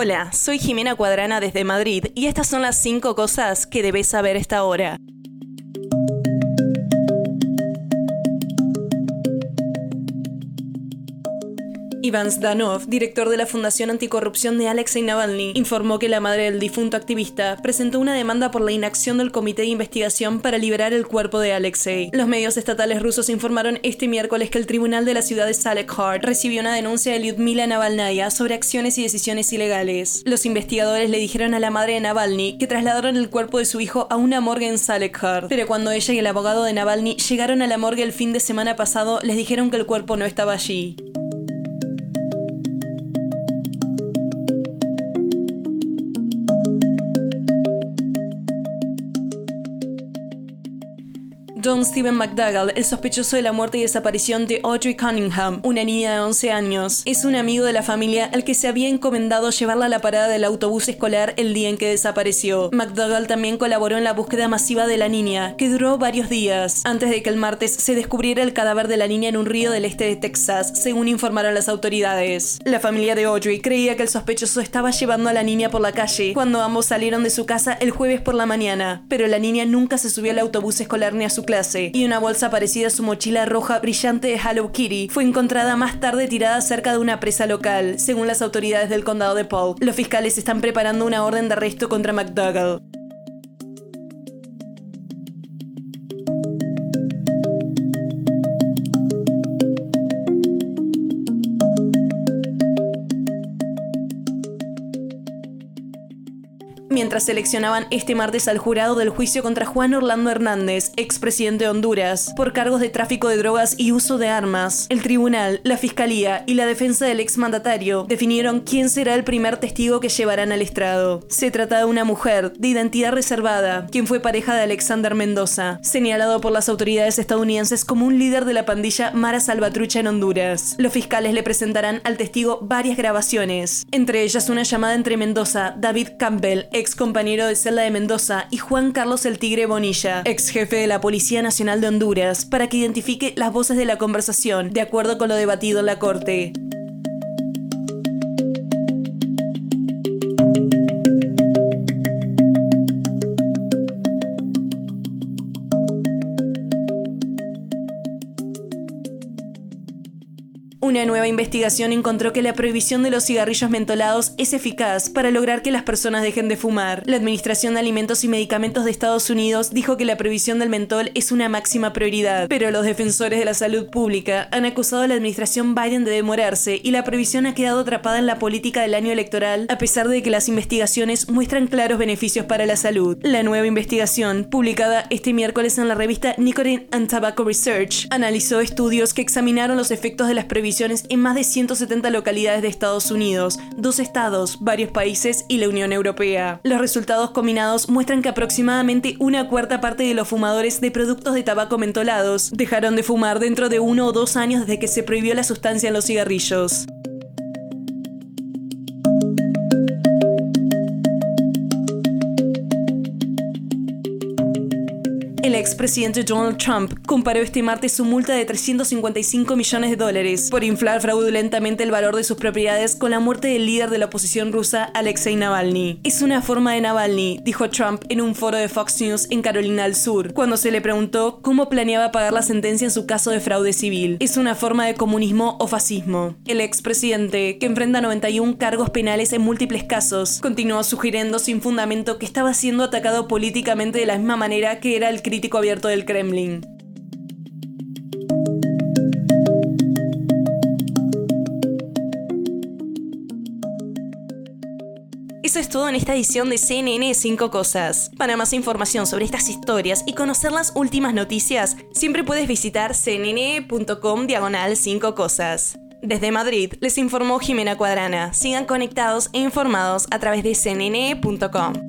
Hola, soy Jimena Cuadrana desde Madrid y estas son las 5 cosas que debes saber esta hora. Ivan Zdanov, director de la Fundación Anticorrupción de Alexei Navalny, informó que la madre del difunto activista presentó una demanda por la inacción del comité de investigación para liberar el cuerpo de Alexei. Los medios estatales rusos informaron este miércoles que el tribunal de la ciudad de Salekhard recibió una denuncia de Lyudmila Navalnaya sobre acciones y decisiones ilegales. Los investigadores le dijeron a la madre de Navalny que trasladaron el cuerpo de su hijo a una morgue en Salekhard, pero cuando ella y el abogado de Navalny llegaron a la morgue el fin de semana pasado, les dijeron que el cuerpo no estaba allí. John Stephen McDougall, el sospechoso de la muerte y desaparición de Audrey Cunningham, una niña de 11 años. Es un amigo de la familia al que se había encomendado llevarla a la parada del autobús escolar el día en que desapareció. McDougall también colaboró en la búsqueda masiva de la niña, que duró varios días, antes de que el martes se descubriera el cadáver de la niña en un río del este de Texas, según informaron las autoridades. La familia de Audrey creía que el sospechoso estaba llevando a la niña por la calle cuando ambos salieron de su casa el jueves por la mañana, pero la niña nunca se subió al autobús escolar ni a su clase y una bolsa parecida a su mochila roja brillante de Hello Kitty fue encontrada más tarde tirada cerca de una presa local, según las autoridades del condado de Paul. Los fiscales están preparando una orden de arresto contra McDougall. Mientras seleccionaban este martes al jurado del juicio contra Juan Orlando Hernández, expresidente de Honduras, por cargos de tráfico de drogas y uso de armas. El tribunal, la fiscalía y la defensa del exmandatario definieron quién será el primer testigo que llevarán al estrado. Se trata de una mujer de identidad reservada, quien fue pareja de Alexander Mendoza, señalado por las autoridades estadounidenses como un líder de la pandilla Mara Salvatrucha en Honduras. Los fiscales le presentarán al testigo varias grabaciones, entre ellas una llamada entre Mendoza, David Campbell, ex compañero de celda de Mendoza, y Juan Carlos el Tigre Bonilla, ex jefe de la Policía Nacional de Honduras, para que identifique las voces de la conversación, de acuerdo con lo debatido en la Corte. Una nueva investigación encontró que la prohibición de los cigarrillos mentolados es eficaz para lograr que las personas dejen de fumar. La Administración de Alimentos y Medicamentos de Estados Unidos dijo que la prohibición del mentol es una máxima prioridad, pero los defensores de la salud pública han acusado a la administración Biden de demorarse y la prohibición ha quedado atrapada en la política del año electoral a pesar de que las investigaciones muestran claros beneficios para la salud. La nueva investigación, publicada este miércoles en la revista Nicotine and Tobacco Research, analizó estudios que examinaron los efectos de las prohibiciones en más de 170 localidades de Estados Unidos, dos estados, varios países y la Unión Europea. Los resultados combinados muestran que aproximadamente una cuarta parte de los fumadores de productos de tabaco mentolados dejaron de fumar dentro de uno o dos años desde que se prohibió la sustancia en los cigarrillos. El expresidente Donald Trump comparó este martes su multa de 355 millones de dólares por inflar fraudulentamente el valor de sus propiedades con la muerte del líder de la oposición rusa, Alexei Navalny. Es una forma de Navalny, dijo Trump en un foro de Fox News en Carolina del Sur, cuando se le preguntó cómo planeaba pagar la sentencia en su caso de fraude civil. Es una forma de comunismo o fascismo. El expresidente, que enfrenta 91 cargos penales en múltiples casos, continuó sugiriendo sin fundamento que estaba siendo atacado políticamente de la misma manera que era el crítico abierto del Kremlin. Eso es todo en esta edición de CNN 5 Cosas. Para más información sobre estas historias y conocer las últimas noticias, siempre puedes visitar cnn.com diagonal 5 Cosas. Desde Madrid les informó Jimena Cuadrana. Sigan conectados e informados a través de cnn.com.